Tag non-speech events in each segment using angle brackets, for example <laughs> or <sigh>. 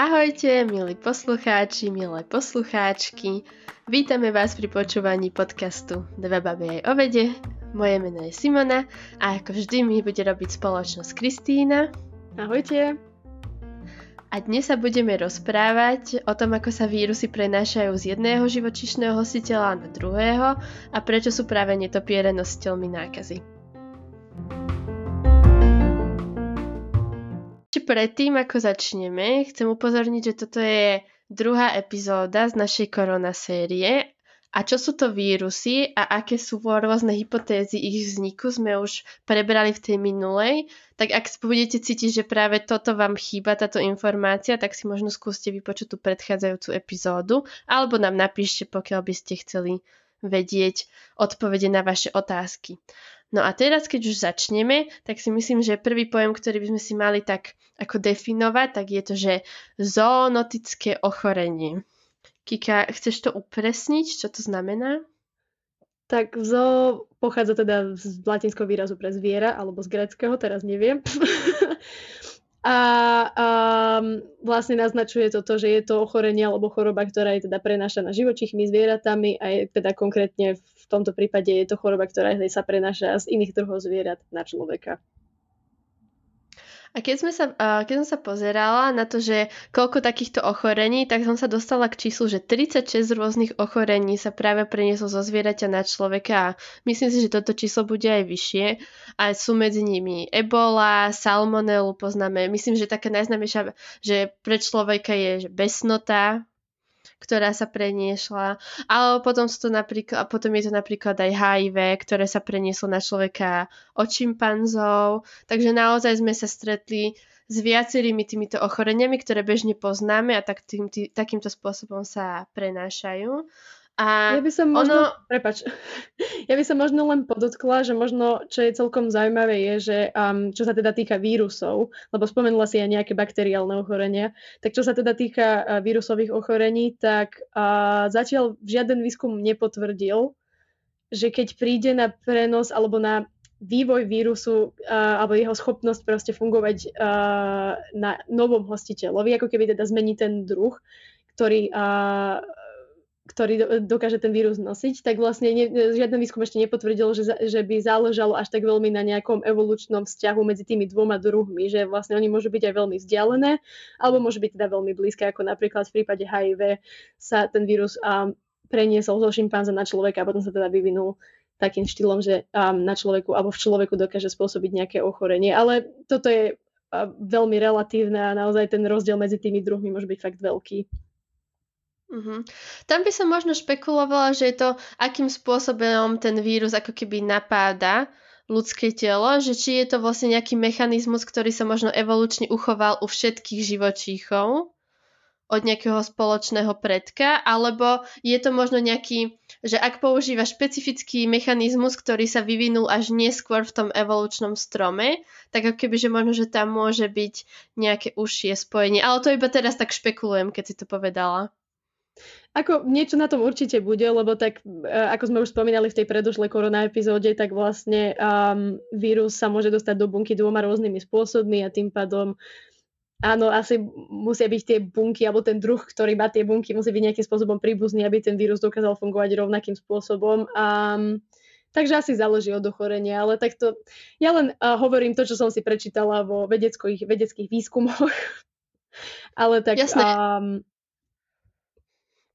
Ahojte, milí poslucháči, milé poslucháčky. Vítame vás pri počúvaní podcastu Dve baby aj o vede. Moje meno je Simona a ako vždy mi bude robiť spoločnosť Kristína. Ahojte. A dnes sa budeme rozprávať o tom, ako sa vírusy prenášajú z jedného živočišného hostiteľa na druhého a prečo sú práve netopiere nositeľmi nákazy. predtým, ako začneme, chcem upozorniť, že toto je druhá epizóda z našej korona série a čo sú to vírusy a aké sú rôzne hypotézy ich vzniku sme už prebrali v tej minulej, tak ak budete cítiť, že práve toto vám chýba, táto informácia, tak si možno skúste vypočuť tú predchádzajúcu epizódu alebo nám napíšte, pokiaľ by ste chceli vedieť odpovede na vaše otázky. No a teraz, keď už začneme, tak si myslím, že prvý pojem, ktorý by sme si mali tak ako definovať, tak je to, že zoonotické ochorenie. Kika, chceš to upresniť, čo to znamená? Tak zo pochádza teda z latinského výrazu pre zviera, alebo z greckého, teraz neviem. <laughs> a um, vlastne naznačuje to, že je to ochorenie alebo choroba, ktorá je teda prenášaná živočíchmi, zvieratami a je teda konkrétne v tomto prípade je to choroba, ktorá sa prenáša z iných druhov zvierat na človeka. A keď, sme sa, keď som sa pozerala na to, že koľko takýchto ochorení, tak som sa dostala k číslu, že 36 rôznych ochorení sa práve prenieslo zo zvieraťa na človeka myslím si, že toto číslo bude aj vyššie. A sú medzi nimi ebola, salmonelu poznáme. Myslím, že taká najznámejšia, že pre človeka je besnota, ktorá sa preniešla. Ale potom, sú to napríklad, potom je to napríklad aj HIV, ktoré sa prenieslo na človeka od čimpanzov. Takže naozaj sme sa stretli s viacerými týmito ochoreniami, ktoré bežne poznáme a tak tým, tý, takýmto spôsobom sa prenášajú. A ja by som možno, ono... prepač, <laughs> ja by som možno len podotkla, že možno, čo je celkom zaujímavé, je, že um, čo sa teda týka vírusov, lebo spomenula si aj nejaké bakteriálne ochorenia, tak čo sa teda týka uh, vírusových ochorení, tak uh, zatiaľ žiaden výskum nepotvrdil, že keď príde na prenos alebo na vývoj vírusu uh, alebo jeho schopnosť proste fungovať uh, na novom hostiteľovi, ako keby teda zmení ten druh, ktorý uh, ktorý dokáže ten vírus nosiť, tak vlastne ne, žiaden výskum ešte nepotvrdil, že, že by záležalo až tak veľmi na nejakom evolučnom vzťahu medzi tými dvoma druhmi, že vlastne oni môžu byť aj veľmi vzdialené, alebo môžu byť teda veľmi blízke, ako napríklad v prípade HIV sa ten vírus um, preniesol zo šimpanza na človeka a potom sa teda vyvinul takým štýlom, že um, na človeku alebo v človeku dokáže spôsobiť nejaké ochorenie. Ale toto je uh, veľmi relatívne a naozaj ten rozdiel medzi tými druhmi môže byť fakt veľký. Uh-huh. Tam by som možno špekulovala, že je to, akým spôsobom ten vírus ako keby napáda ľudské telo, že či je to vlastne nejaký mechanizmus, ktorý sa možno evolučne uchoval u všetkých živočíchov od nejakého spoločného predka, alebo je to možno nejaký, že ak používa špecifický mechanizmus, ktorý sa vyvinul až neskôr v tom evolučnom strome, tak ako keby, že možno, že tam môže byť nejaké užšie spojenie. Ale to iba teraz tak špekulujem, keď si to povedala. Ako niečo na tom určite bude, lebo tak e, ako sme už spomínali v tej predošlej korona epizóde, tak vlastne um, vírus sa môže dostať do bunky dvoma rôznymi spôsobmi a tým pádom áno, asi musia byť tie bunky, alebo ten druh, ktorý má tie bunky, musí byť nejakým spôsobom príbuzný, aby ten vírus dokázal fungovať rovnakým spôsobom. Um, takže asi záleží od ochorenia, ale takto ja len uh, hovorím to, čo som si prečítala vo vedeckých, vedeckých výskumoch. <laughs> ale tak Jasné. Um,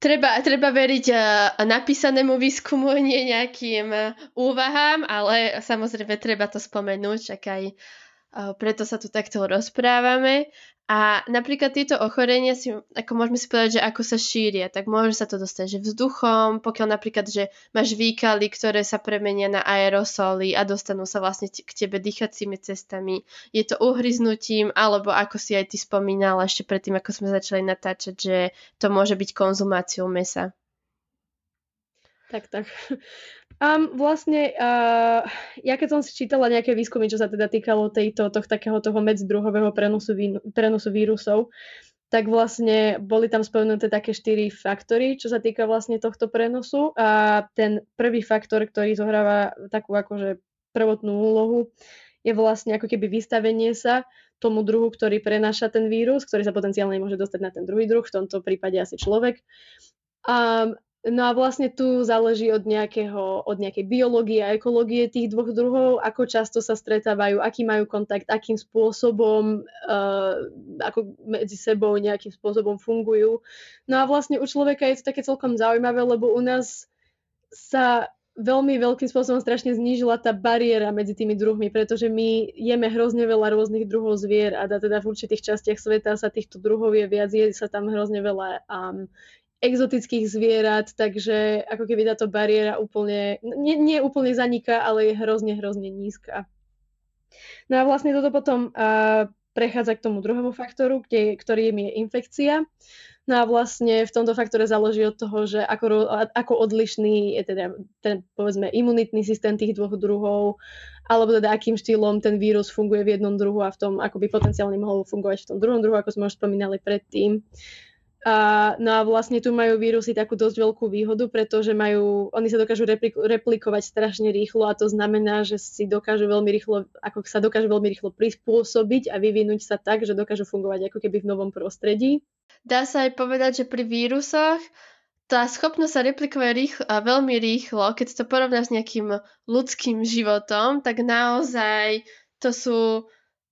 treba, treba veriť uh, napísanému výskumu, <laughs> nie nejakým uh, úvahám, ale samozrejme treba to spomenúť, čak aj uh, preto sa tu takto rozprávame. A napríklad tieto ochorenia si, ako môžeme si povedať, že ako sa šíria, tak môže sa to dostať, že vzduchom, pokiaľ napríklad, že máš výkaly, ktoré sa premenia na aerosoly a dostanú sa vlastne k tebe dýchacími cestami. Je to uhryznutím, alebo ako si aj ty spomínala ešte predtým, ako sme začali natáčať, že to môže byť konzumáciou mesa. Tak, tak. Um, vlastne, uh, ja keď som si čítala nejaké výskumy, čo sa teda týkalo tejto, toh, takého toho medzidruhového prenosu, vín, prenosu vírusov, tak vlastne boli tam spomenuté také štyri faktory, čo sa týka vlastne tohto prenosu. A ten prvý faktor, ktorý zohráva takú akože prvotnú úlohu, je vlastne ako keby vystavenie sa tomu druhu, ktorý prenáša ten vírus, ktorý sa potenciálne môže dostať na ten druhý druh, v tomto prípade asi človek. A No a vlastne tu záleží od, nejakého, od nejakej biológie a ekológie tých dvoch druhov, ako často sa stretávajú, aký majú kontakt, akým spôsobom, uh, ako medzi sebou nejakým spôsobom fungujú. No a vlastne u človeka je to také celkom zaujímavé, lebo u nás sa veľmi veľkým spôsobom strašne znížila tá bariéra medzi tými druhmi, pretože my jeme hrozne veľa rôznych druhov zvier a teda v určitých častiach sveta sa týchto druhov je viac, je sa tam hrozne veľa um, exotických zvierat, takže ako keby táto bariéra úplne, nie, nie úplne zaniká, ale je hrozne, hrozne nízka. No a vlastne toto potom uh, prechádza k tomu druhému faktoru, kde, ktorým je infekcia. No a vlastne v tomto faktore záleží od toho, že ako, ako odlišný je teda ten, povedzme, imunitný systém tých dvoch druhov, alebo teda akým štýlom ten vírus funguje v jednom druhu a v tom, ako by potenciálne mohol fungovať v tom druhom druhu, ako sme už spomínali predtým. A, no a vlastne tu majú vírusy takú dosť veľkú výhodu, pretože majú, oni sa dokážu replik- replikovať strašne rýchlo a to znamená, že si dokážu veľmi rýchlo, ako sa dokážu veľmi rýchlo prispôsobiť a vyvinúť sa tak, že dokážu fungovať ako keby v novom prostredí. Dá sa aj povedať, že pri vírusoch tá schopnosť sa replikovať rýchlo, veľmi rýchlo, keď to porovná s nejakým ľudským životom, tak naozaj to sú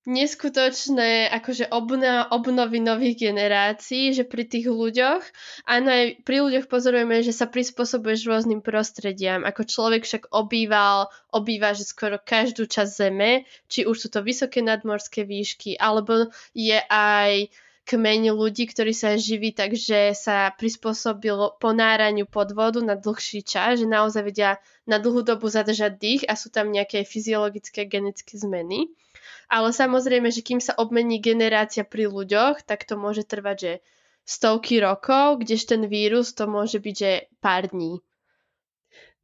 neskutočné akože obno, obnovy nových generácií, že pri tých ľuďoch, áno aj pri ľuďoch pozorujeme, že sa prispôsobuješ rôznym prostrediam, ako človek však obýval, obýva, že skoro každú časť zeme, či už sú to vysoké nadmorské výšky, alebo je aj kmeň ľudí, ktorí sa živí takže sa prispôsobil ponáraniu pod vodu na dlhší čas, že naozaj vedia na dlhú dobu zadržať dých a sú tam nejaké fyziologické genetické zmeny. Ale samozrejme, že kým sa obmení generácia pri ľuďoch, tak to môže trvať, že stovky rokov, kdež ten vírus to môže byť, že pár dní.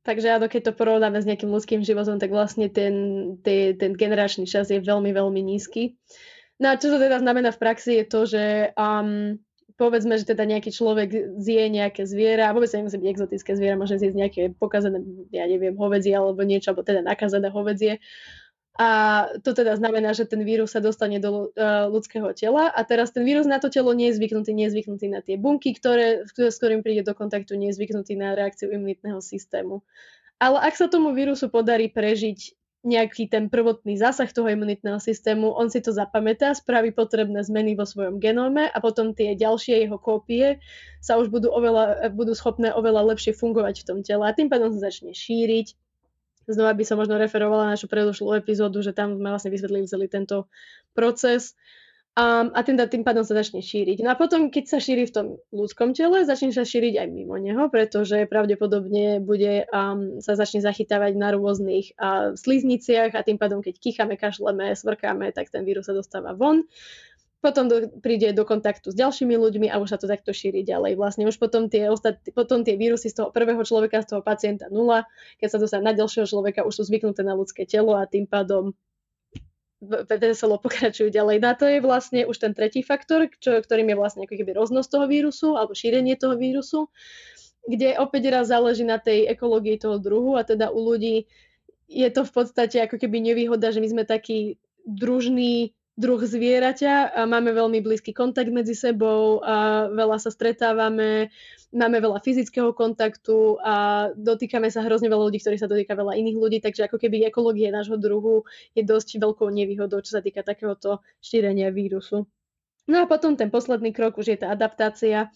Takže áno, keď to porovnáme s nejakým ľudským životom, tak vlastne ten, ten, ten generačný čas je veľmi, veľmi nízky. No a čo to teda znamená v praxi je to, že um, povedzme, že teda nejaký človek zje nejaké zviera, a vôbec nemusí byť exotické zviera, môže zjesť nejaké pokazané, ja neviem, hovedzie alebo niečo, alebo teda nakazané hovedzie a to teda znamená, že ten vírus sa dostane do uh, ľudského tela. A teraz ten vírus na to telo nie je zvyknutý, nie je zvyknutý na tie bunky, ktoré, s ktorým príde do kontaktu, nie je zvyknutý na reakciu imunitného systému. Ale ak sa tomu vírusu podarí prežiť nejaký ten prvotný zásah toho imunitného systému, on si to zapamätá, spraví potrebné zmeny vo svojom genóme a potom tie ďalšie jeho kópie sa už budú, oveľa, budú schopné oveľa lepšie fungovať v tom tele. A tým pádom sa začne šíriť, Znova by som možno referovala našu predošlú epizódu, že tam sme vlastne vysvetlili celý tento proces. Um, a tým, tým pádom sa začne šíriť. No a potom, keď sa šíri v tom ľudskom tele, začne sa šíriť aj mimo neho, pretože pravdepodobne bude, um, sa začne zachytávať na rôznych uh, slizniciach a tým pádom, keď kýchame, kašleme, svrkáme, tak ten vírus sa dostáva von potom do, príde do kontaktu s ďalšími ľuďmi a už sa to takto šíri ďalej. Vlastne už potom tie, ostat, potom tie vírusy z toho prvého človeka, z toho pacienta nula, keď sa dostane na ďalšieho človeka, už sú zvyknuté na ľudské telo a tým pádom veselo pokračujú ďalej. No a to je vlastne už ten tretí faktor, čo, ktorým je vlastne ako keby roznos toho vírusu alebo šírenie toho vírusu, kde opäť raz záleží na tej ekológii toho druhu a teda u ľudí je to v podstate ako keby nevýhoda, že my sme takí družní druh zvieraťa máme veľmi blízky kontakt medzi sebou a veľa sa stretávame, máme veľa fyzického kontaktu a dotýkame sa hrozne veľa ľudí, ktorí sa dotýka veľa iných ľudí, takže ako keby ekológie nášho druhu je dosť veľkou nevýhodou, čo sa týka takéhoto šírenia vírusu. No a potom ten posledný krok už je tá adaptácia,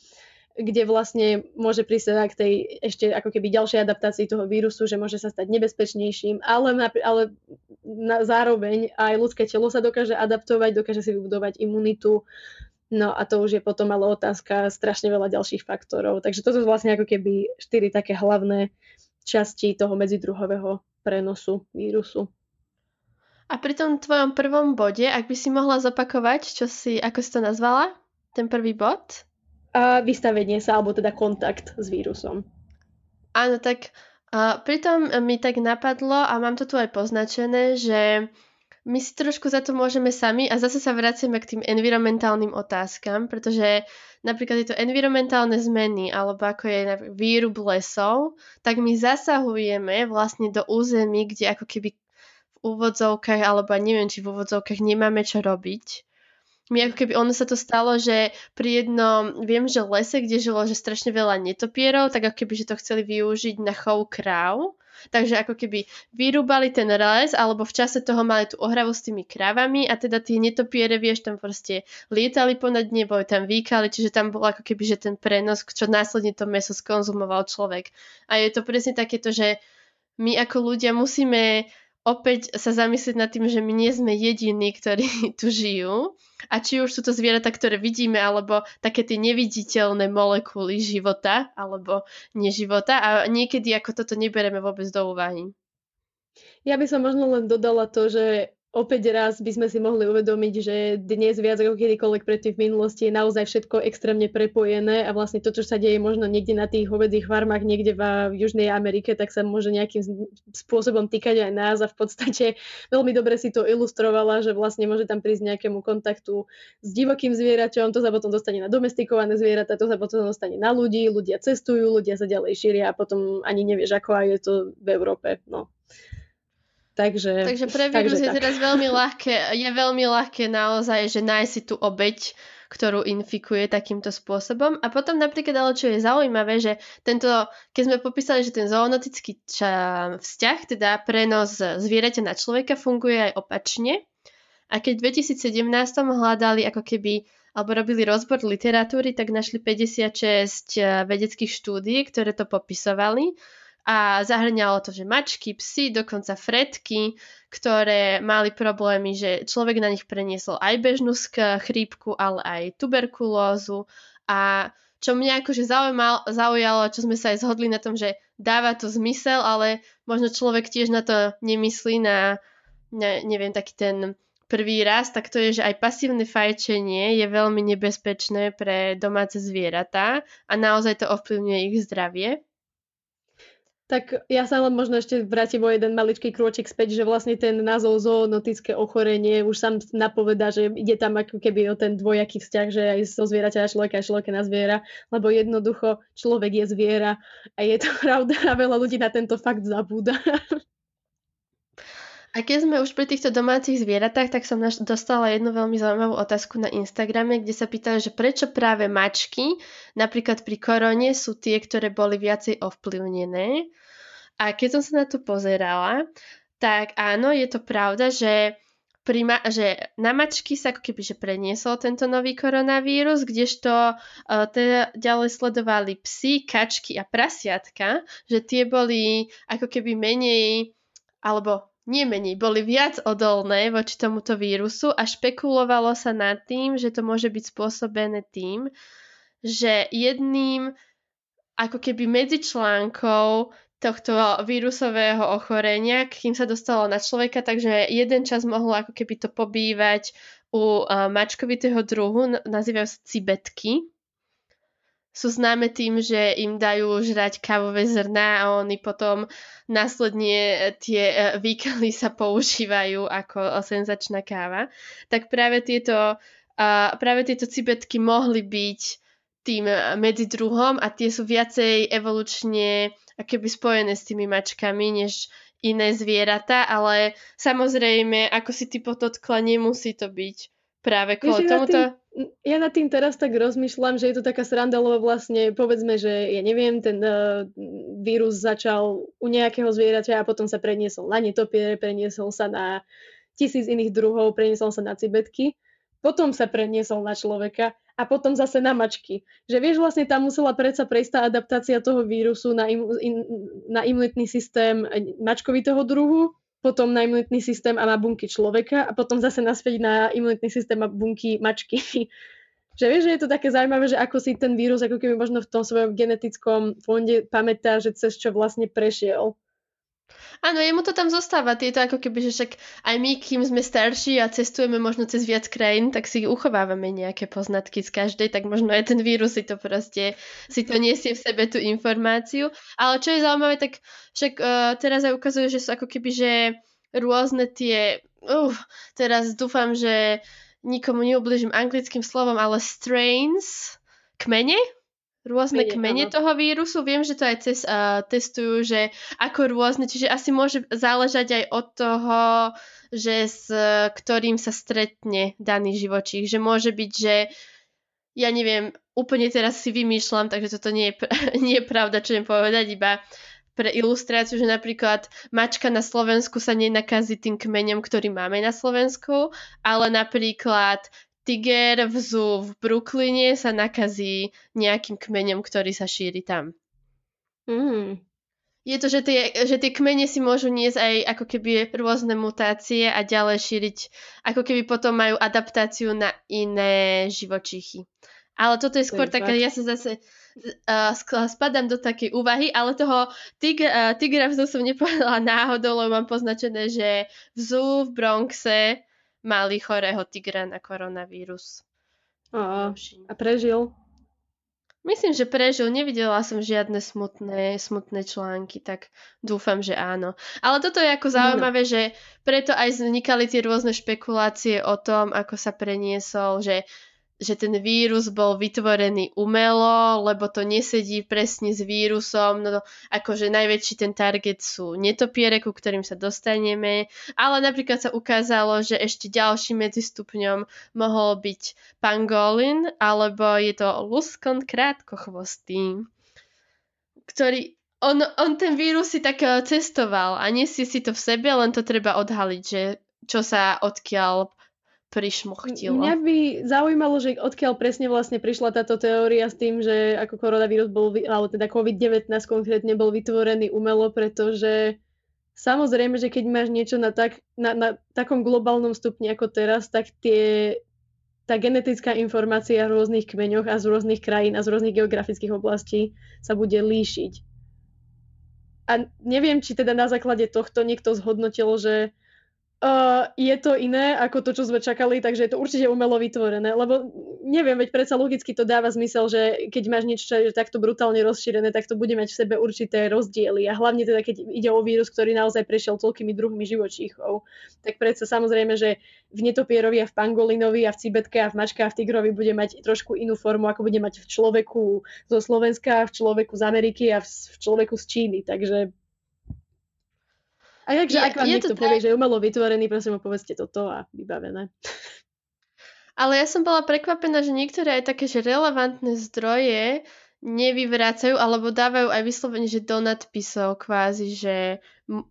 kde vlastne môže prísť k tej ešte ako keby ďalšej adaptácii toho vírusu, že môže sa stať nebezpečnejším, ale, ale na, zároveň aj ľudské telo sa dokáže adaptovať, dokáže si vybudovať imunitu, no a to už je potom ale otázka strašne veľa ďalších faktorov. Takže toto sú vlastne ako keby štyri také hlavné časti toho medzidruhového prenosu vírusu. A pri tom tvojom prvom bode, ak by si mohla zopakovať, čo si, ako si to nazvala, ten prvý bod? A vystavenie sa, alebo teda kontakt s vírusom. Áno, tak uh, pritom mi tak napadlo, a mám to tu aj poznačené, že my si trošku za to môžeme sami a zase sa vraciame k tým environmentálnym otázkam, pretože napríklad tieto environmentálne zmeny alebo ako je výrub lesov, tak my zasahujeme vlastne do území, kde ako keby v úvodzovkách alebo neviem, či v úvodzovkách nemáme čo robiť. My ako keby ono sa to stalo, že pri jednom, viem, že lese, kde žilo že strašne veľa netopierov, tak ako keby, že to chceli využiť na chov kráv takže ako keby vyrúbali ten les, alebo v čase toho mali tú ohravu s tými krávami a teda tie netopiere, vieš, tam proste lietali ponad nebo, tam výkali, čiže tam bolo ako keby, že ten prenos, čo následne to meso skonzumoval človek. A je to presne takéto, že my ako ľudia musíme opäť sa zamyslieť nad tým, že my nie sme jediní, ktorí <laughs> tu žijú. A či už sú to zvieratá, ktoré vidíme, alebo také tie neviditeľné molekuly života, alebo neživota. A niekedy ako toto nebereme vôbec do úvahy. Ja by som možno len dodala to, že opäť raz by sme si mohli uvedomiť, že dnes viac ako kedykoľvek predtým v minulosti je naozaj všetko extrémne prepojené a vlastne to, čo sa deje možno niekde na tých hovedzích farmách, niekde v, Južnej Amerike, tak sa môže nejakým spôsobom týkať aj nás a v podstate <laughs> veľmi dobre si to ilustrovala, že vlastne môže tam prísť nejakému kontaktu s divokým zvieraťom, to sa potom dostane na domestikované zvieratá, to sa potom dostane na ľudí, ľudia cestujú, ľudia sa ďalej šíria a potom ani nevieš, ako aj je to v Európe. No. Takže, takže pre vírus takže je tak. teraz veľmi ľahké, je veľmi ľahké naozaj, že nájsť si tú obeď, ktorú infikuje takýmto spôsobom. A potom napríklad, ale čo je zaujímavé, že tento, keď sme popísali, že ten zoonotický ča, vzťah, teda prenos zvieraťa na človeka funguje aj opačne. A keď v 2017 hľadali ako keby alebo robili rozbor literatúry, tak našli 56 eh, vedeckých štúdií, ktoré to popisovali a zahrňalo to, že mačky, psy, dokonca fretky, ktoré mali problémy, že človek na nich preniesol aj bežnú chrípku, ale aj tuberkulózu a čo mňa akože zaujímal, zaujalo, čo sme sa aj zhodli na tom, že dáva to zmysel, ale možno človek tiež na to nemyslí na, na neviem, taký ten prvý raz, tak to je, že aj pasívne fajčenie je veľmi nebezpečné pre domáce zvieratá a naozaj to ovplyvňuje ich zdravie. Tak ja sa len možno ešte vrátim o jeden maličký krôčik späť, že vlastne ten názov zoonotické ochorenie už sám napovedá, že ide tam ako keby o ten dvojaký vzťah, že aj zo zvieraťa na človeka, aj človeka na zviera, lebo jednoducho človek je zviera a je to <laughs> pravda a veľa ľudí na tento fakt zabúda. A keď sme už pri týchto domácich zvieratách, tak som dostala jednu veľmi zaujímavú otázku na Instagrame, kde sa pýtali, že prečo práve mačky, napríklad pri korone, sú tie, ktoré boli viacej ovplyvnené. A keď som sa na to pozerala, tak áno, je to pravda, že ma- že na mačky sa ako keby že preniesol tento nový koronavírus, kdežto uh, teda ďalej sledovali psy, kačky a prasiatka, že tie boli ako keby menej alebo nie menej, boli viac odolné voči tomuto vírusu a špekulovalo sa nad tým, že to môže byť spôsobené tým, že jedným ako keby medzičlánkov tohto vírusového ochorenia, kým sa dostalo na človeka, takže jeden čas mohlo ako keby to pobývať u mačkovitého druhu, nazývajú sa cibetky, sú známe tým, že im dajú žrať kávové zrná a oni potom následne tie e, výkaly sa používajú ako senzačná káva. Tak práve tieto, práve tieto cibetky mohli byť tým medzidruhom a tie sú viacej evolučne akéby spojené s tými mačkami, než iné zvieratá, ale samozrejme, ako si ty pototkla, nemusí to byť práve kvôli tomuto ja nad tým teraz tak rozmýšľam, že je to taká sranda, lebo vlastne povedzme, že ja neviem, ten uh, vírus začal u nejakého zvieraťa a potom sa preniesol na netopiere, preniesol sa na tisíc iných druhov, preniesol sa na cibetky, potom sa preniesol na človeka a potom zase na mačky. Že vieš, vlastne tam musela predsa prejsť tá adaptácia toho vírusu na, im, in, na imunitný systém mačkovitého druhu potom na imunitný systém a na bunky človeka a potom zase naspäť na imunitný systém a bunky mačky. <laughs> že vieš, že je to také zaujímavé, že ako si ten vírus ako keby možno v tom svojom genetickom fonde pamätá, že cez čo vlastne prešiel. Áno, jemu to tam zostáva. Tieto ako keby, že však aj my, kým sme starší a cestujeme možno cez viac krajín, tak si uchovávame nejaké poznatky z každej, tak možno aj ten vírus si to proste, si to niesie v sebe tú informáciu. Ale čo je zaujímavé, tak však uh, teraz aj ukazuje, že sú ako keby, že rôzne tie, uh, teraz dúfam, že nikomu neubližím anglickým slovom, ale strains, kmene, rôzne kmene, kmene toho vírusu. Viem, že to aj cez, uh, testujú, že ako rôzne, čiže asi môže záležať aj od toho, že s ktorým sa stretne daný živočích. Že môže byť, že ja neviem, úplne teraz si vymýšľam, takže toto nie je, <laughs> nie je pravda, čo viem povedať, iba pre ilustráciu, že napríklad mačka na Slovensku sa nenakazí tým kmeňom, ktorý máme na Slovensku, ale napríklad tiger v zoo v Brooklyne sa nakazí nejakým kmeňom, ktorý sa šíri tam. Mm. Je to, že tie, že tie kmene si môžu niesť aj ako keby rôzne mutácie a ďalej šíriť, ako keby potom majú adaptáciu na iné živočichy. Ale toto je skôr taká, ja sa zase uh, spadám do takej úvahy, ale toho tig, uh, tigra v zoo som nepovedala náhodou, lebo mám poznačené, že v zoo v Bronxe mali chorého tigra na koronavírus. A, a prežil? Myslím, že prežil. Nevidela som žiadne smutné, smutné články, tak dúfam, že áno. Ale toto je ako zaujímavé, no. že preto aj vznikali tie rôzne špekulácie o tom, ako sa preniesol, že že ten vírus bol vytvorený umelo, lebo to nesedí presne s vírusom, no akože najväčší ten target sú netopiere, ku ktorým sa dostaneme, ale napríklad sa ukázalo, že ešte ďalším medzistupňom mohol byť pangolin, alebo je to luskon krátkochvostý, ktorý on, on ten vírus si tak eh, cestoval a nesie si to v sebe, len to treba odhaliť, že čo sa odkiaľ prišmochtilo. Mňa by zaujímalo, že odkiaľ presne vlastne prišla táto teória s tým, že ako koronavírus bol, alebo teda COVID-19 konkrétne bol vytvorený umelo, pretože samozrejme, že keď máš niečo na, tak, na, na takom globálnom stupni ako teraz, tak tie, tá genetická informácia v rôznych kmeňoch a z rôznych krajín a z rôznych geografických oblastí sa bude líšiť. A neviem, či teda na základe tohto niekto zhodnotil, že Uh, je to iné ako to, čo sme čakali, takže je to určite umelo vytvorené, lebo neviem, veď predsa logicky to dáva zmysel, že keď máš niečo, takto brutálne rozšírené, tak to bude mať v sebe určité rozdiely. A hlavne teda, keď ide o vírus, ktorý naozaj prešiel toľkými druhmi živočíchov, tak predsa samozrejme, že v netopierovi a v pangolinovi a v cibetke a v mačke a v tigrovi bude mať trošku inú formu, ako bude mať v človeku zo Slovenska, v človeku z Ameriky a v človeku z Číny, takže a jakže, ak vám niekto povie, tak... že je umelo vytvorený, prosím, povedzte toto a vybavené. <laughs> Ale ja som bola prekvapená, že niektoré aj také, že relevantné zdroje nevyvracajú alebo dávajú aj vyslovene, že do nadpisov kvázi, že,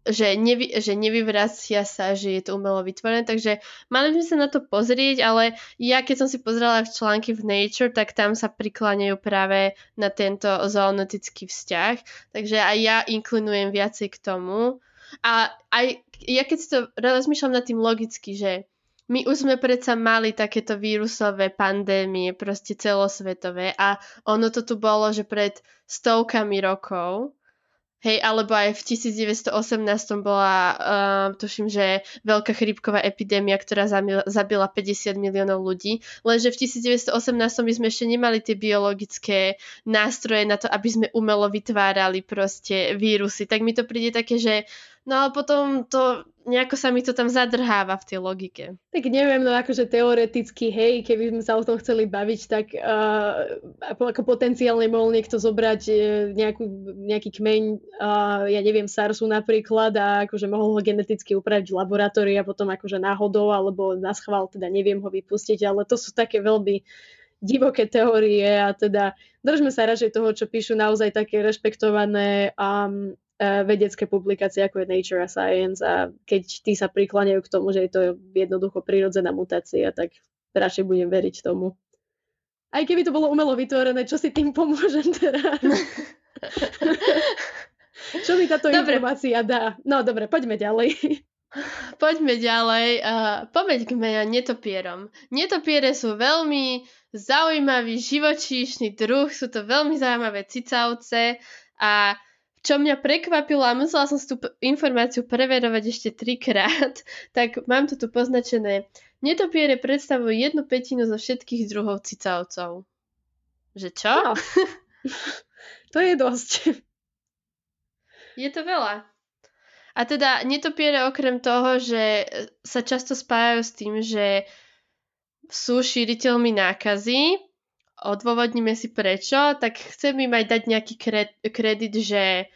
že, nevy, že nevyvracia sa, že je to umelo vytvorené, takže mali sme sa na to pozrieť, ale ja keď som si pozrela v články v Nature, tak tam sa prikláňajú práve na tento zoonotický vzťah, takže aj ja inklinujem viacej k tomu, a aj ja keď to rozmýšľam nad tým logicky, že my už sme predsa mali takéto vírusové pandémie, proste celosvetové a ono to tu bolo, že pred stovkami rokov Hej, alebo aj v 1918 bola, uh, tuším, že veľká chrípková epidémia, ktorá zabila 50 miliónov ľudí. Lenže v 1918 my sme ešte nemali tie biologické nástroje na to, aby sme umelo vytvárali proste vírusy. Tak mi to príde také, že No a potom to nejako sa mi to tam zadrháva v tej logike. Tak neviem, no akože teoreticky, hej, keby sme sa o tom chceli baviť, tak uh, ako potenciálne mohol niekto zobrať uh, nejakú, nejaký kmeň, uh, ja neviem, SARSu napríklad a akože mohol ho geneticky upraviť v laboratórii a potom akože náhodou alebo na schvál, teda neviem ho vypustiť, ale to sú také veľmi divoké teórie a teda držme sa radšej toho, čo píšu naozaj také rešpektované um, vedecké publikácie ako je Nature a Science a keď tí sa prikláňajú k tomu, že je to jednoducho prírodzená mutácia, tak radšej budem veriť tomu. Aj keby to bolo umelo vytvorené, čo si tým pomôžem teraz? <laughs> čo mi táto dobre. informácia dá? No dobre, poďme ďalej. Poďme ďalej. Uh, poďme netopierom. Netopiere sú veľmi zaujímavý živočíšny druh, sú to veľmi zaujímavé cicavce a čo mňa prekvapilo a musela som si tú informáciu preverovať ešte trikrát, <laughs> tak mám to tu poznačené. Netopiere predstavujú jednu petinu zo všetkých druhov cicavcov. Že čo? No. <laughs> to je dosť. Je to veľa. A teda netopiere okrem toho, že sa často spájajú s tým, že sú šíriteľmi nákazy, odôvodníme si prečo, tak chcem im aj dať nejaký kredit, že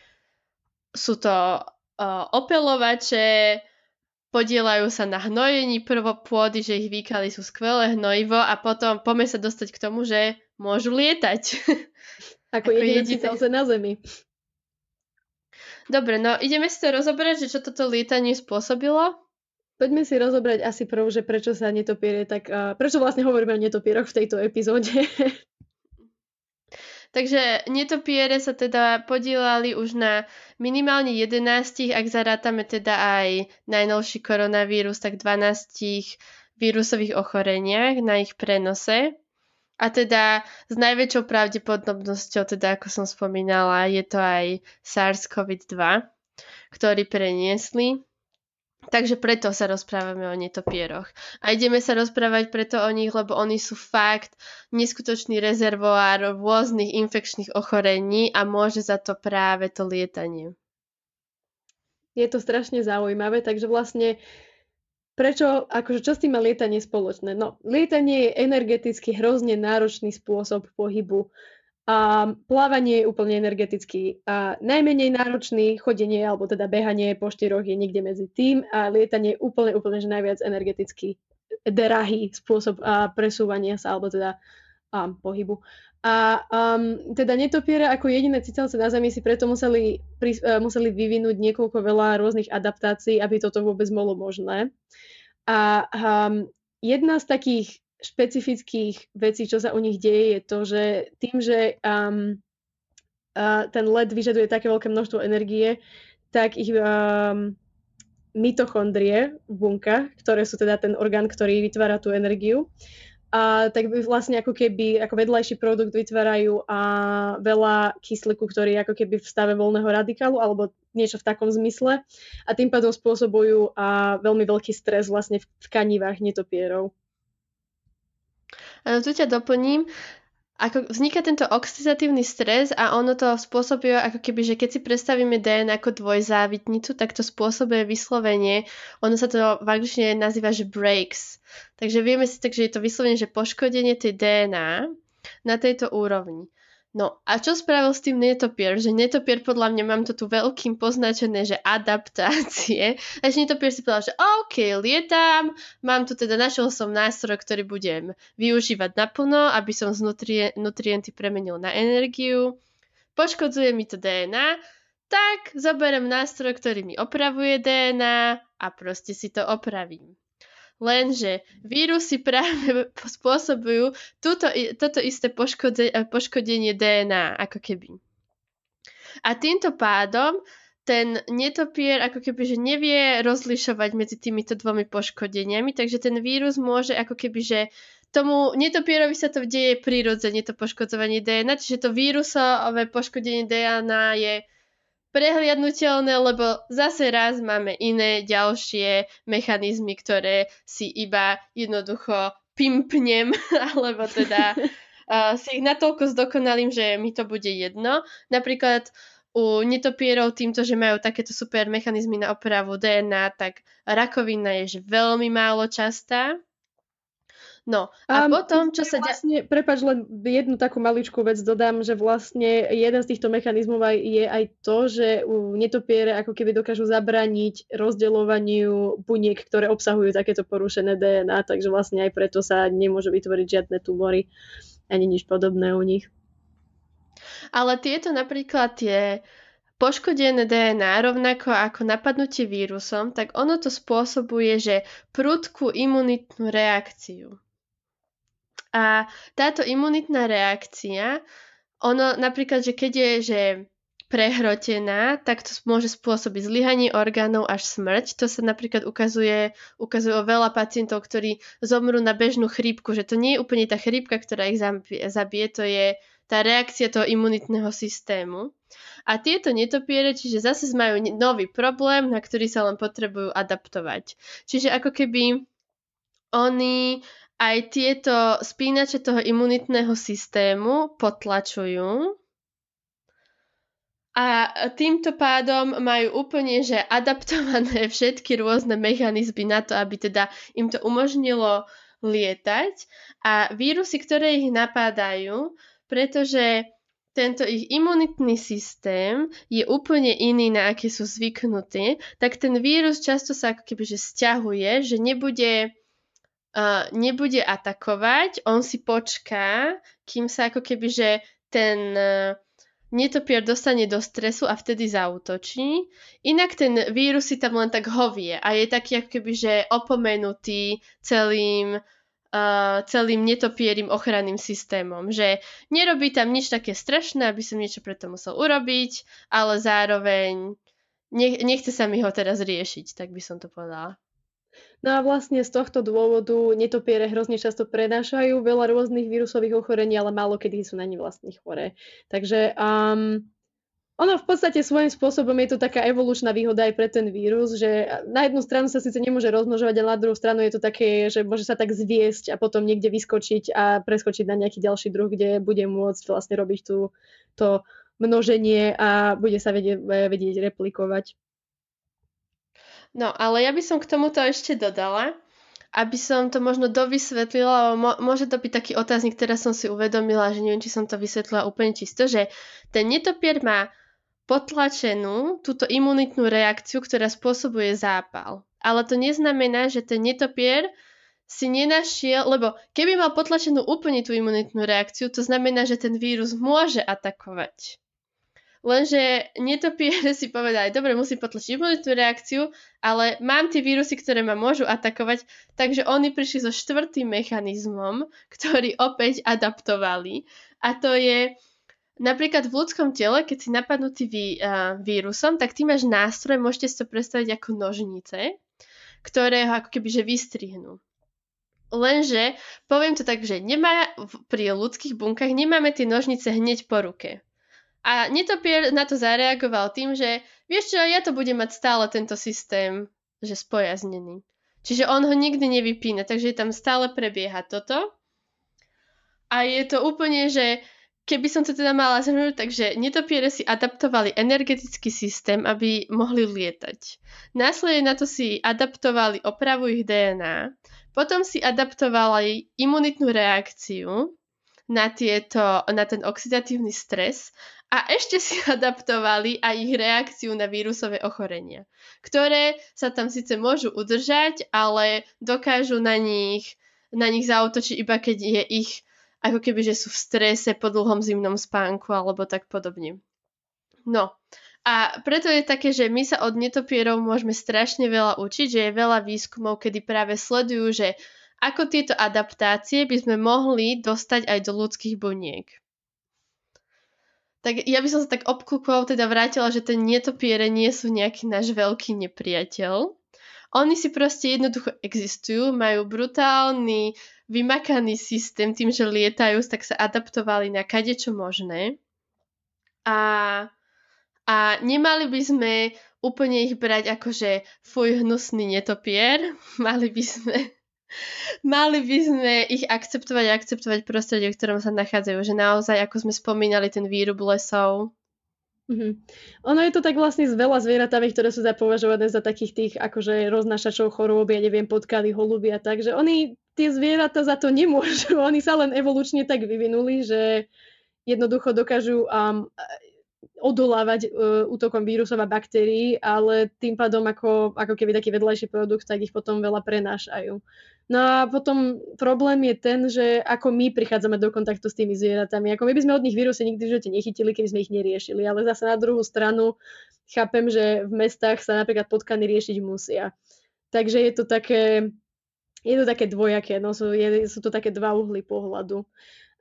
sú to uh, opelovače, podielajú sa na hnojení prvopôdy, že ich výkaly sú skvelé hnojivo a potom poďme sa dostať k tomu, že môžu lietať. <laughs> Ako, Ako jediné cicavce na Zemi. Dobre, no ideme si to rozoberať, že čo toto lietanie spôsobilo? Poďme si rozobrať asi prv, že prečo sa netopiere tak... Uh, prečo vlastne hovoríme o netopieroch v tejto epizóde. <laughs> Takže netopiere sa teda podielali už na minimálne 11, ak zarátame teda aj najnovší koronavírus, tak 12 vírusových ochoreniach na ich prenose. A teda s najväčšou pravdepodobnosťou, teda ako som spomínala, je to aj SARS-CoV-2, ktorý preniesli. Takže preto sa rozprávame o netopieroch. A ideme sa rozprávať preto o nich, lebo oni sú fakt neskutočný rezervoár rôznych infekčných ochorení a môže za to práve to lietanie. Je to strašne zaujímavé, takže vlastne prečo, akože čo s tým má lietanie spoločné? No, lietanie je energeticky hrozne náročný spôsob pohybu a plávanie je úplne energeticky a najmenej náročný, chodenie alebo teda behanie po štyroch je niekde medzi tým a lietanie je úplne, úplne že najviac energeticky drahý spôsob a presúvania sa alebo teda um, pohybu. A um, teda netopiere ako jediné cicavce na Zemi si preto museli, pri, uh, museli vyvinúť niekoľko veľa rôznych adaptácií, aby toto vôbec bolo možné. A um, jedna z takých špecifických vecí, čo sa u nich deje, je to, že tým, že um, uh, ten led vyžaduje také veľké množstvo energie, tak ich um, mitochondrie v bunkách, ktoré sú teda ten orgán, ktorý vytvára tú energiu, a tak by vlastne ako keby ako vedľajší produkt vytvárajú a veľa kyslíku, ktorý je ako keby v stave voľného radikálu alebo niečo v takom zmysle a tým pádom spôsobujú a veľmi veľký stres vlastne v tkanivách netopierov. Tu ťa doplním. Ako vzniká tento oxidatívny stres a ono to spôsobuje ako keby, že keď si predstavíme DNA ako dvojzávitnicu, tak to spôsobuje vyslovenie, ono sa to v angličtine nazýva, že breaks. Takže vieme si tak, že je to vyslovene, že poškodenie tej DNA na tejto úrovni. No a čo spravil s tým netopier? Že netopier podľa mňa mám to tu veľkým poznačené, že adaptácie. <laughs> A že netopier si povedal, že OK, lietam, mám tu teda, našiel som nástroj, ktorý budem využívať naplno, aby som z nutrie, nutrienty premenil na energiu. Poškodzuje mi to DNA, tak zoberiem nástroj, ktorý mi opravuje DNA a proste si to opravím. Lenže vírusy práve <laughs> spôsobujú túto, toto isté poškode, poškodenie DNA, ako keby. A týmto pádom ten netopier ako keby, že nevie rozlišovať medzi týmito dvomi poškodeniami, takže ten vírus môže ako keby, že tomu netopierovi sa to deje prirodzene, to poškodzovanie DNA, čiže to vírusové poškodenie DNA je prehliadnutelné, lebo zase raz máme iné ďalšie mechanizmy, ktoré si iba jednoducho pimpnem, <laughs> alebo teda uh, <laughs> si ich natoľko zdokonalím, že mi to bude jedno. Napríklad u netopierov týmto, že majú takéto super mechanizmy na opravu DNA, tak rakovina je že veľmi málo častá. No a um, potom, čo sa... Vlastne, prepač, len jednu takú maličkú vec dodám, že vlastne jeden z týchto mechanizmov aj, je aj to, že u netopiere ako keby dokážu zabrániť rozdeľovaniu buniek, ktoré obsahujú takéto porušené DNA, takže vlastne aj preto sa nemôžu vytvoriť žiadne tumory ani nič podobné u nich. Ale tieto napríklad tie poškodené DNA, rovnako ako napadnutie vírusom, tak ono to spôsobuje, že prudkú imunitnú reakciu. A táto imunitná reakcia, ono napríklad, že keď je že prehrotená, tak to môže spôsobiť zlyhanie orgánov až smrť. To sa napríklad ukazuje, ukazuje o veľa pacientov, ktorí zomrú na bežnú chrípku, že to nie je úplne tá chrípka, ktorá ich zabije, to je tá reakcia toho imunitného systému. A tieto netopiere, čiže zase majú nový problém, na ktorý sa len potrebujú adaptovať. Čiže ako keby oni aj tieto spínače toho imunitného systému potlačujú A týmto pádom majú úplne, že adaptované <laughs> všetky rôzne mechanizmy na to, aby teda im to umožnilo lietať. A vírusy, ktoré ich napádajú, pretože tento ich imunitný systém je úplne iný, na aký sú zvyknutí, tak ten vírus často sa ako keby že stiahuje, že nebude, uh, nebude atakovať, on si počká, kým sa ako keby že ten uh, netopier dostane do stresu a vtedy zautočí. Inak ten vírus si tam len tak hovie a je taký ako keby, že opomenutý celým, uh, celým netopierim ochranným systémom. Že nerobí tam nič také strašné, aby som niečo preto musel urobiť, ale zároveň nech, nechce sa mi ho teraz riešiť, tak by som to povedala. No a vlastne z tohto dôvodu netopiere hrozne často prenášajú veľa rôznych vírusových ochorení, ale málo kedy sú na ne vlastne choré. Takže um, ono v podstate svojím spôsobom je to taká evolučná výhoda aj pre ten vírus, že na jednu stranu sa síce nemôže rozmnožovať, ale na druhú stranu je to také, že môže sa tak zviesť a potom niekde vyskočiť a preskočiť na nejaký ďalší druh, kde bude môcť vlastne robiť tú, to množenie a bude sa vedieť, vedieť replikovať. No, ale ja by som k tomuto ešte dodala, aby som to možno dovysvetlila, môže to byť taký otáznik, teraz som si uvedomila, že neviem, či som to vysvetlila úplne čisto, že ten netopier má potlačenú túto imunitnú reakciu, ktorá spôsobuje zápal. Ale to neznamená, že ten netopier si nenašiel, lebo keby mal potlačenú úplne tú imunitnú reakciu, to znamená, že ten vírus môže atakovať. Lenže netopiere <laughs> si povedali, dobre, musím potlačiť imunitnú reakciu, ale mám tie vírusy, ktoré ma môžu atakovať, takže oni prišli so štvrtým mechanizmom, ktorý opäť adaptovali. A to je napríklad v ľudskom tele, keď si napadnutý ví, uh, vírusom, tak ty máš nástroj, môžete si to predstaviť ako nožnice, ktoré ho ako keby vystrihnú. Lenže, poviem to tak, že nemá, pri ľudských bunkách nemáme tie nožnice hneď po ruke. A netopier na to zareagoval tým, že vieš čo, ja to budem mať stále tento systém, že spojaznený. Čiže on ho nikdy nevypína, takže tam stále prebieha toto. A je to úplne, že keby som to teda mala zhrnúť, takže netopiere si adaptovali energetický systém, aby mohli lietať. Následne na to si adaptovali opravu ich DNA, potom si adaptovali imunitnú reakciu na, tieto, na ten oxidatívny stres a ešte <laughs> si adaptovali aj ich reakciu na vírusové ochorenia, ktoré sa tam síce môžu udržať, ale dokážu na nich, na nich zautočiť iba keď je ich ako keby, že sú v strese po dlhom zimnom spánku alebo tak podobne. No, a preto je také, že my sa od netopierov môžeme strašne veľa učiť, že je veľa výskumov, kedy práve sledujú, že ako tieto adaptácie by sme mohli dostať aj do ľudských buniek tak ja by som sa tak obkúkov teda vrátila, že ten netopiere nie sú nejaký náš veľký nepriateľ. Oni si proste jednoducho existujú, majú brutálny, vymakaný systém tým, že lietajú, tak sa adaptovali na kadečo možné. A, a nemali by sme úplne ich brať ako, že fuj, hnusný netopier. <laughs> Mali by sme Mali by sme ich akceptovať a akceptovať prostredie, v ktorom sa nachádzajú. Že naozaj, ako sme spomínali, ten výrub lesov. Mm-hmm. Ono je to tak vlastne s veľa zvieratami, ktoré sú zapovažované za takých tých akože roznašačov chorôb, ja neviem, potkali holuby a tak, že oni tie zvieratá za to nemôžu. <laughs> Oni sa len evolučne tak vyvinuli, že jednoducho dokážu um, odolávať uh, útokom vírusov a baktérií, ale tým pádom ako, ako keby taký vedľajší produkt, tak ich potom veľa prenášajú. No a potom problém je ten, že ako my prichádzame do kontaktu s tými zvieratami. Ako my by sme od nich vírusy nikdy v živote nechytili, keby sme ich neriešili. Ale zase na druhú stranu chápem, že v mestách sa napríklad potkany riešiť musia. Takže je to také, je to také dvojaké, no sú, je, sú to také dva uhly pohľadu.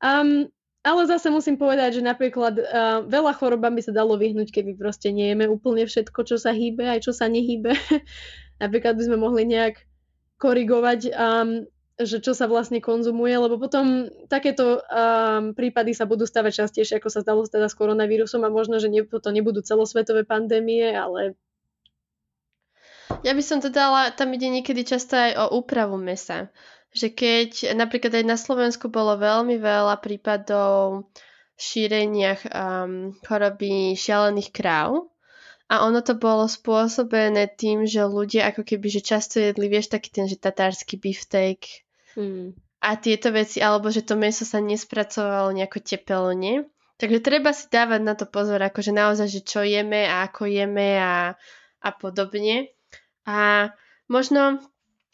Um, ale zase musím povedať, že napríklad uh, veľa chorobám by sa dalo vyhnúť, keby proste nejeme úplne všetko, čo sa hýbe, aj čo sa nehýbe. <laughs> napríklad by sme mohli nejak korigovať, um, že čo sa vlastne konzumuje, lebo potom takéto um, prípady sa budú stavať častejšie, ako sa stalo teda s koronavírusom a možno, že ne, to nebudú celosvetové pandémie, ale... Ja by som to dala, tam ide niekedy často aj o úpravu mesa. Že keď napríklad aj na Slovensku bolo veľmi veľa prípadov šíreniach um, choroby šialených kráv. A ono to bolo spôsobené tým, že ľudia ako keby, že často jedli, vieš, taký ten, že tatársky beefsteak mm. a tieto veci, alebo že to meso sa nespracovalo nejako tepelne. Takže treba si dávať na to pozor, akože naozaj, že čo jeme a ako jeme a, a podobne. A možno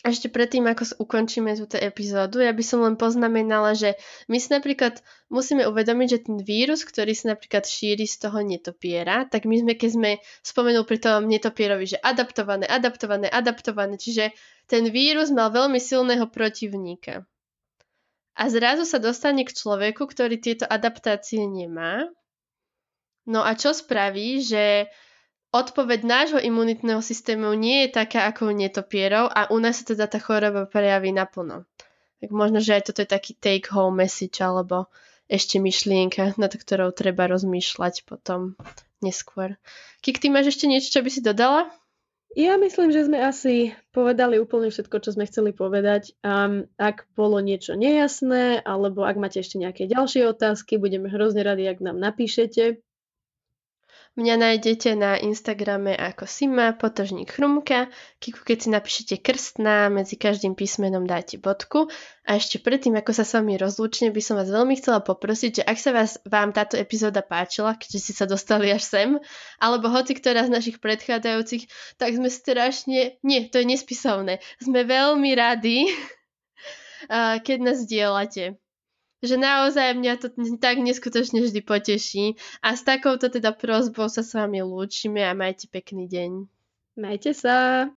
ešte predtým, ako ukončíme túto epizódu, ja by som len poznamenala, že my si napríklad musíme uvedomiť, že ten vírus, ktorý sa napríklad šíri z toho netopiera, tak my sme, keď sme spomenul pri tom netopierovi, že adaptované, adaptované, adaptované, čiže ten vírus mal veľmi silného protivníka. A zrazu sa dostane k človeku, ktorý tieto adaptácie nemá. No a čo spraví, že odpoveď nášho imunitného systému nie je taká ako u netopierov a u nás sa teda tá choroba prejaví naplno. Tak možno, že aj toto je taký take home message alebo ešte myšlienka, nad ktorou treba rozmýšľať potom neskôr. Kik, ty máš ešte niečo, čo by si dodala? Ja myslím, že sme asi povedali úplne všetko, čo sme chceli povedať. Um, ak bolo niečo nejasné, alebo ak máte ešte nejaké ďalšie otázky, budeme hrozne radi, ak nám napíšete. Mňa nájdete na Instagrame ako Sima, potržník chrumka. Kiku, keď si napíšete krstná, medzi každým písmenom dáte bodku. A ešte predtým, ako sa s vami rozlúčne, by som vás veľmi chcela poprosiť, že ak sa vás, vám táto epizóda páčila, keďže si sa dostali až sem, alebo hoci ktorá z našich predchádzajúcich, tak sme strašne, nie, to je nespisovné, sme veľmi radi, <laughs> keď nás dielate že naozaj mňa to tak neskutočne vždy poteší. A s takouto teda prozbou sa s vami lúčime a majte pekný deň. Majte sa.